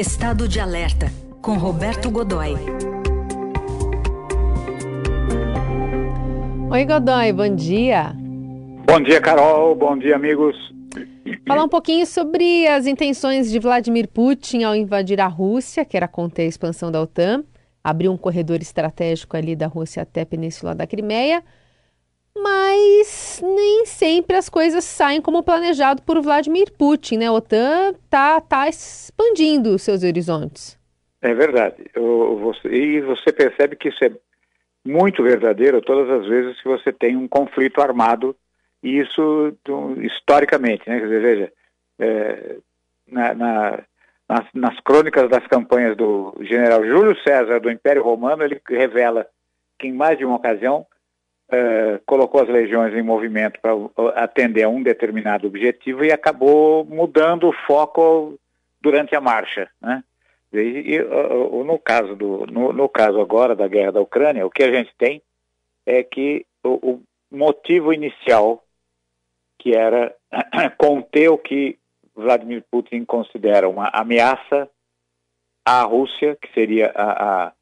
Estado de Alerta, com Roberto Godoy. Oi, Godoy, bom dia. Bom dia, Carol. Bom dia, amigos. Falar um pouquinho sobre as intenções de Vladimir Putin ao invadir a Rússia, que era conter a expansão da OTAN, abrir um corredor estratégico ali da Rússia até a Península da Crimeia mas nem sempre as coisas saem como planejado por Vladimir Putin, né? A OTAN está tá expandindo seus horizontes. É verdade. Eu, você, e você percebe que isso é muito verdadeiro todas as vezes que você tem um conflito armado, e isso historicamente, né? Quer dizer, veja, é, na, na, nas, nas crônicas das campanhas do general Júlio César do Império Romano, ele revela que em mais de uma ocasião uh, colocou as legiões em movimento para atender a um determinado objetivo e acabou mudando o foco durante a marcha, né? E, e uh, no caso do no, no, caso agora da guerra da Ucrânia, o que a gente tem é que o, o motivo inicial que era conter o que Vladimir Putin considera uma ameaça à Rússia, que seria a, a,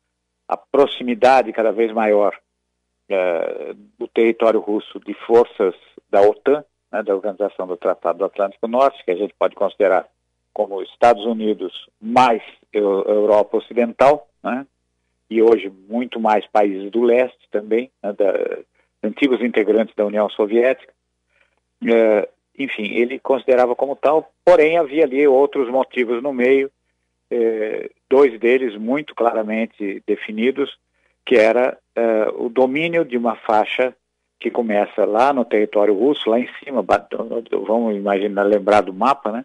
a proximidade cada vez maior é, do território russo de forças da OTAN, né, da Organização do Tratado do Atlântico Norte, que a gente pode considerar como Estados Unidos mais Europa Ocidental, né, e hoje muito mais países do leste também, né, da, antigos integrantes da União Soviética. É, enfim, ele considerava como tal, porém havia ali outros motivos no meio, é, dois deles muito claramente definidos, que era uh, o domínio de uma faixa que começa lá no território russo, lá em cima, vamos imaginar, lembrar do mapa, né?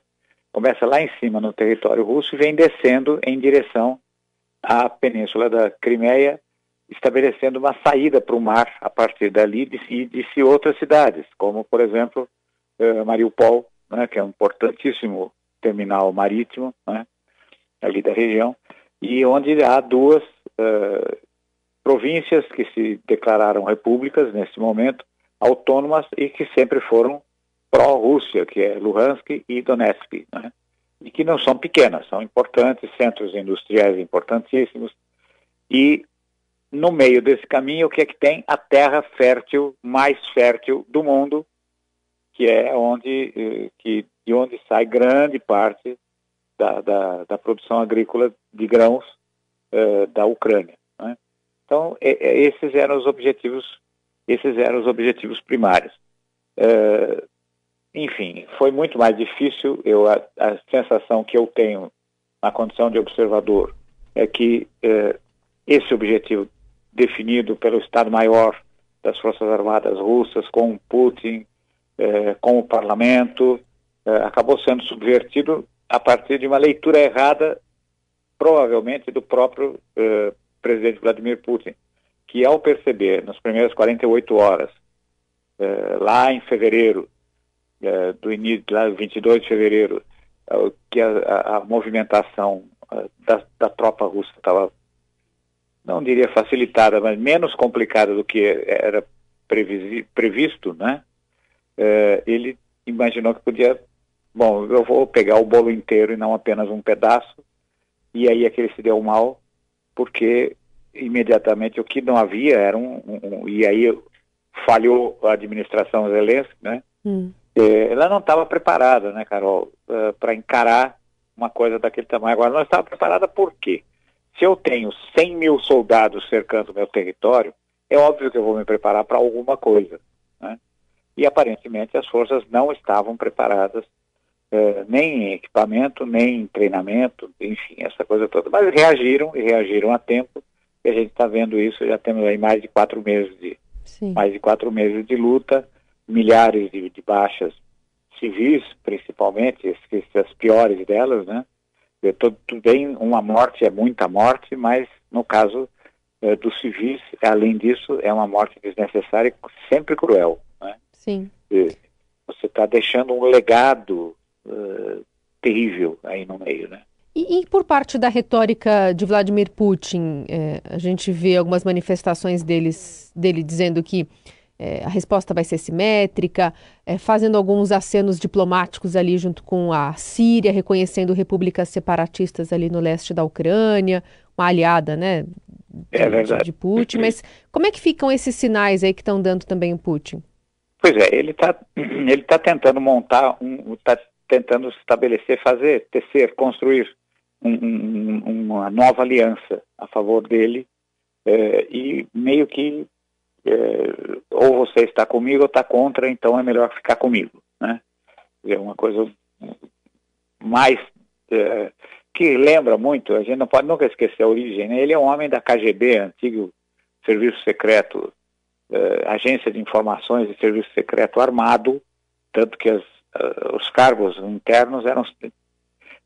Começa lá em cima no território russo e vem descendo em direção à península da Crimeia, estabelecendo uma saída para o mar a partir dali e de, outras cidades, como, por exemplo, uh, Mariupol, né, que é um importantíssimo terminal marítimo né, ali da região, e onde há duas uh, províncias que se declararam repúblicas nesse momento, autônomas e que sempre foram pró-Rússia, que é Luhansk e Donetsk, né? e que não são pequenas, são importantes, centros industriais importantíssimos. E no meio desse caminho, o que é que tem? A terra fértil, mais fértil do mundo, que é onde, eh, que, de onde sai grande parte da, da, da produção agrícola de grãos uh, da Ucrânia. Então, é, é, esses eram os objetivos, esses eram os objetivos primários. É, enfim, foi muito mais difícil. Eu a, a, sensação que eu tenho na condição de observador é que esse objetivo definido pelo Estado-Maior das Forças Armadas Russas com Putin, com o Parlamento, acabou sendo subvertido a partir de uma leitura errada, provavelmente do próprio presidente Vladimir Putin, que ao perceber nas primeiras 48 horas, eh, lá em fevereiro, eh, do início, lá 22 de fevereiro, eh, que a, a, a movimentação da, da, tropa russa estava, não diria facilitada, mas menos complicada do que era previsi, previsto, né? ele imaginou que podia, bom, eu vou pegar o bolo inteiro e não apenas um pedaço, e aí é que ele se deu mal, porque imediatamente o que não havia era um, um, um e aí falhou a administração Zelensky, né? Hum. É, ela não estava preparada, né, Carol, é, para encarar uma coisa daquele tamanho. Agora, não estava preparada por quê? Se eu tenho 100 mil soldados cercando o meu território, é óbvio que eu vou me preparar para alguma coisa, né? E aparentemente as forças não estavam preparadas é, nem em equipamento, nem em treinamento, enfim, essa coisa toda. Mas reagiram e reagiram a tempo. E a gente está vendo isso, já temos aí mais de quatro meses de Sim. mais de quatro meses de luta, milhares de, de baixas civis, principalmente, as piores delas, né? Tudo, tudo bem, uma morte é muita morte, mas no caso é, dos civis, além disso, é uma morte desnecessária e sempre cruel. Né? Sim. E você está deixando um legado terrível aí no meio, né? E, e, por parte da retórica de Vladimir Putin, é, a gente vê algumas manifestações deles, dele dizendo que é, a resposta vai ser simétrica, é, fazendo alguns acenos diplomáticos ali junto com a Síria, reconhecendo repúblicas separatistas ali no leste da Ucrânia, uma aliada, né? É de, é de Putin. Mas como é que ficam esses sinais aí que estão dando também o Putin? Pois é, ele está ele tá tentando montar, está tentando estabelecer, fazer, tecer, construir um, um, uma nova aliança a favor dele é, e meio que é, ou você está comigo ou está contra, então é melhor ficar comigo, né? É uma coisa mais é, que lembra muito, a gente não pode nunca esquecer a origem, né? Ele é um homem da KGB, antigo Serviço Secreto, Agência de Informações e Serviço Secreto Armado, tanto que as, uh, os cargos internos eram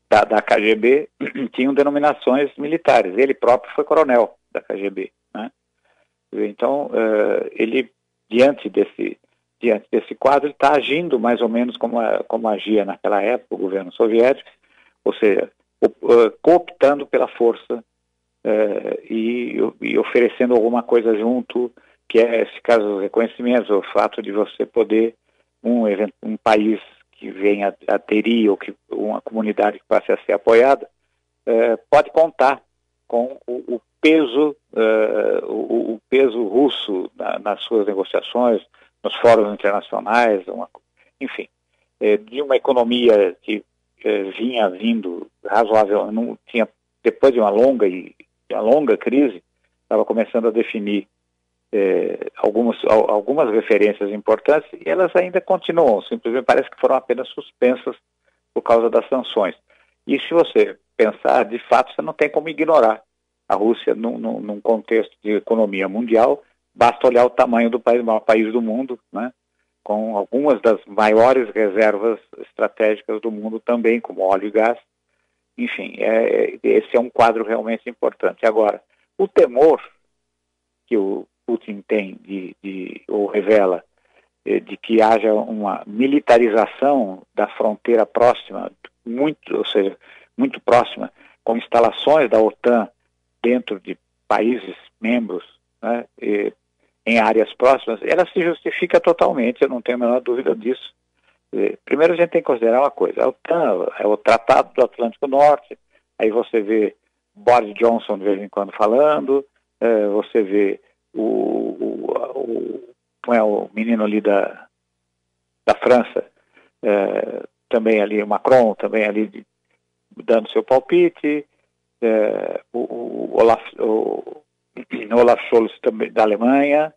da, da KGB tinham denominações militares. Ele próprio foi coronel da KGB. Né? Então, uh, ele, diante desse, diante desse quadro, ele está agindo mais ou menos como, como agia naquela época o governo soviético, ou seja, uh, cooptando pela força uh, e, e, oferecendo alguma coisa junto, que é, esse caso, dos reconhecimentos, o fato de você poder, um, um país que venha a aderir ou que uma comunidade que passe a ser apoiada, pode contar com o, o peso, uh, o, o, peso russo na, nas suas negociações, nos fóruns internacionais, uma, enfim, é, de uma economia que vinha vindo razoável, não tinha depois de uma longa e uma longa crise, estava começando a definir é, algumas, algumas referências importantes e elas ainda continuam, simplesmente parece que foram apenas suspensas por causa das sanções. E se você pensar, de fato, você não tem como ignorar a Rússia num, num, num, contexto de economia mundial, basta olhar o tamanho do país, maior país do mundo, né? com algumas das maiores reservas estratégicas do mundo também, como óleo e gás. Enfim, é, esse é um quadro realmente importante. Agora, o temor que o Putin tem de, de ou revela eh, de que haja uma militarização da fronteira próxima, muito, ou seja, muito próxima, com instalações da OTAN dentro de países membros, né, e, em áreas próximas, ela se justifica totalmente, eu não tenho a menor dúvida disso. E, primeiro a gente tem que considerar uma coisa, a OTAN é o Tratado do Atlântico Norte, aí você vê Boris Johnson de vez em quando falando, é, você vê o, o, o, é o menino ali da, da França, é, também ali, Macron, também ali dando seu palpite, é, o, o, Olaf, o, Olaf Scholz também, da Alemanha,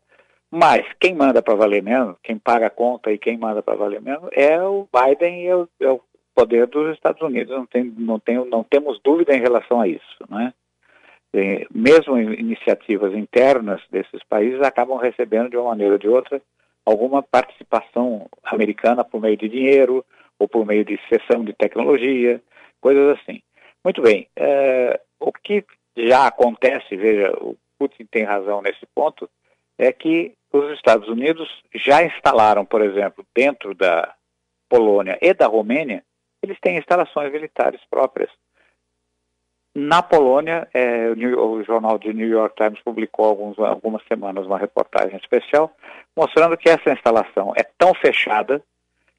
mas quem manda para valer mesmo, quem paga a conta e quem manda para valer mesmo é o Biden e é o, é o, poder dos Estados Unidos. Não, tem, não, tem, não temos dúvida em relação a isso. Né? Mesmo iniciativas internas desses países acabam recebendo de uma maneira ou de outra alguma participação americana por meio de dinheiro ou por meio de cessão de tecnologia, coisas assim. Muito bem. É, o que já acontece, veja, o Putin tem razão nesse ponto, é que os Estados Unidos já instalaram, por exemplo, dentro da Polônia e da Romênia, eles têm instalações militares próprias. Na Polônia, é, o, jornal de New York Times publicou alguns, algumas semanas uma reportagem especial mostrando que essa instalação é tão fechada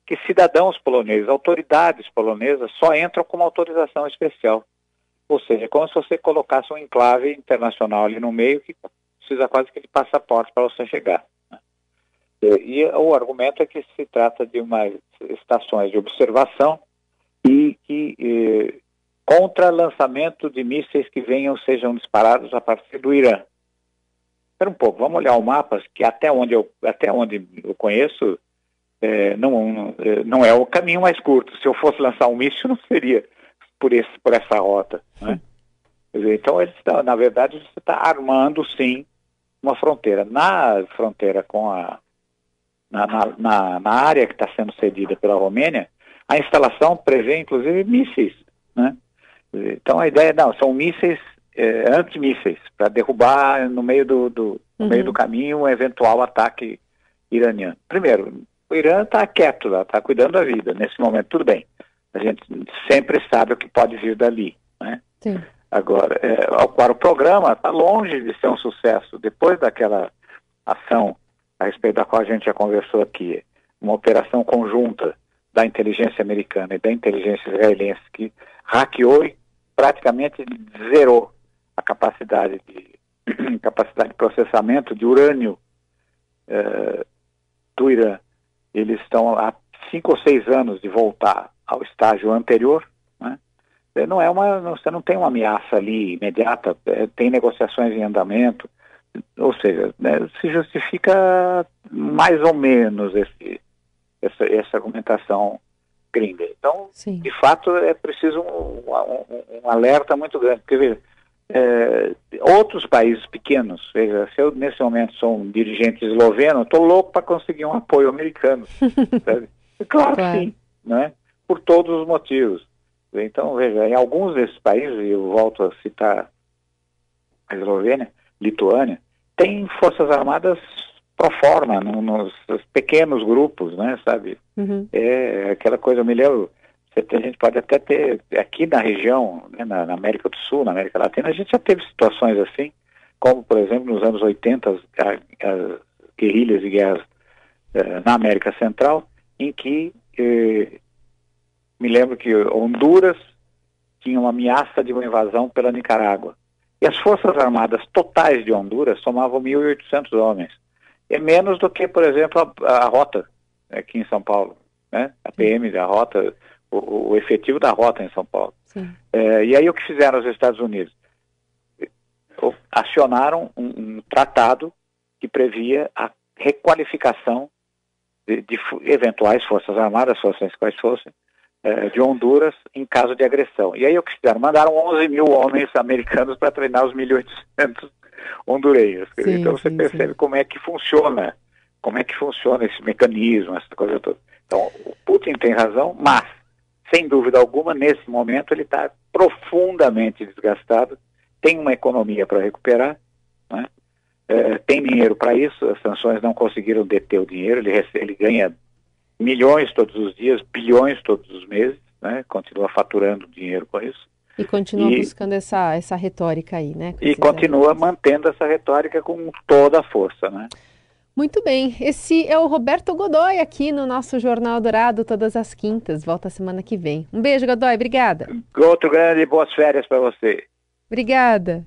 que cidadãos poloneses, autoridades polonesas, só entram com uma autorização especial. Ou seja, é como se você colocasse um enclave internacional ali no meio que precisa quase que de passaporte para você chegar. Né? E, o argumento é que se trata de umas estações de observação e que eh, contra lançamento de mísseis que venham sejam disparados a partir do Irã. Espera um pouco, vamos olhar o mapa, que até onde eu, até onde eu conheço, é, não, é, não é o caminho mais curto. Se eu fosse lançar um míssil, não seria por, esse, por essa rota. Né? Então, eles na verdade, você está armando, sim, uma fronteira. Na fronteira com a. Na, na, na área que está sendo cedida pela Romênia, a instalação prevê, inclusive, mísseis. Né? Então, a ideia, não, são mísseis, é, antimísseis, para derrubar no meio do, do no meio do uhum. caminho um eventual ataque iraniano. Primeiro, o Irã está quieto lá, está cuidando da vida. Nesse momento, tudo bem. A gente sempre sabe o que pode vir dali. Né? Sim. Agora, é, agora, o programa está longe de ser um sucesso. Depois daquela ação a respeito da qual a gente já conversou aqui, uma operação conjunta da inteligência americana e da inteligência israelense que hackeou e praticamente zerou a capacidade de capacidade de processamento de urânio eh, do Irã. Eles estão há cinco ou seis anos de voltar ao estágio anterior. Né? Não é uma, você não tem uma ameaça ali imediata, é, tem negociações em andamento, ou seja, né, se justifica mais ou menos esse, essa, essa argumentação gringa. Então, Sim. de fato, é preciso um, um, um alerta muito grande, porque veja, é, outros países pequenos, veja, se eu nesse momento sou um dirigente esloveno, estou louco para conseguir um apoio americano. claro, claro que sim, né? por todos os motivos. Então, veja, em alguns desses países, e eu volto a citar a Eslovênia, Lituânia, tem forças armadas forma, no, nos, nos, pequenos grupos, né, sabe? Uhum. É aquela coisa, eu me lembro, a gente pode até ter, aqui na região, né, na, na, América do Sul, na América Latina, a gente já teve situações assim, como, por exemplo, nos anos 80, as, as guerrilhas e guerras eh, na América Central, em que eh, me lembro que Honduras tinha uma ameaça de uma invasão pela Nicarágua. E as Forças Armadas totais de Honduras somavam 1.800 homens. É menos do que, por exemplo, a, a rota aqui em São Paulo. Né? A PM da rota, o, o efetivo da rota em São Paulo. É, e aí o que fizeram os Estados Unidos? Acionaram um, um tratado que previa a requalificação de, de, eventuais forças armadas, fossem quais fossem, é, de Honduras em caso de agressão. E aí o que fizeram? Mandaram 11 mil homens americanos para treinar os 1.800 hondureiros. Sim, então você sim, percebe sim. como é que funciona, como é que funciona esse mecanismo, essa coisa toda. Então, o Putin tem razão, mas, sem dúvida alguma, nesse momento ele está profundamente desgastado, tem uma economia para recuperar, né? é, tem dinheiro para isso, as sanções não conseguiram deter o dinheiro, ele, ele ganha milhões todos os dias, bilhões todos os meses, né? continua faturando dinheiro com isso. E continua e, buscando essa, essa retórica aí, né? E continua mantendo essa retórica com toda a força, né? Muito bem, esse é o Roberto Godoy aqui no nosso Jornal Dourado, todas as quintas. Volta semana que vem. Um beijo, Godoy, obrigada. Outro grande, boas férias para você. Obrigada.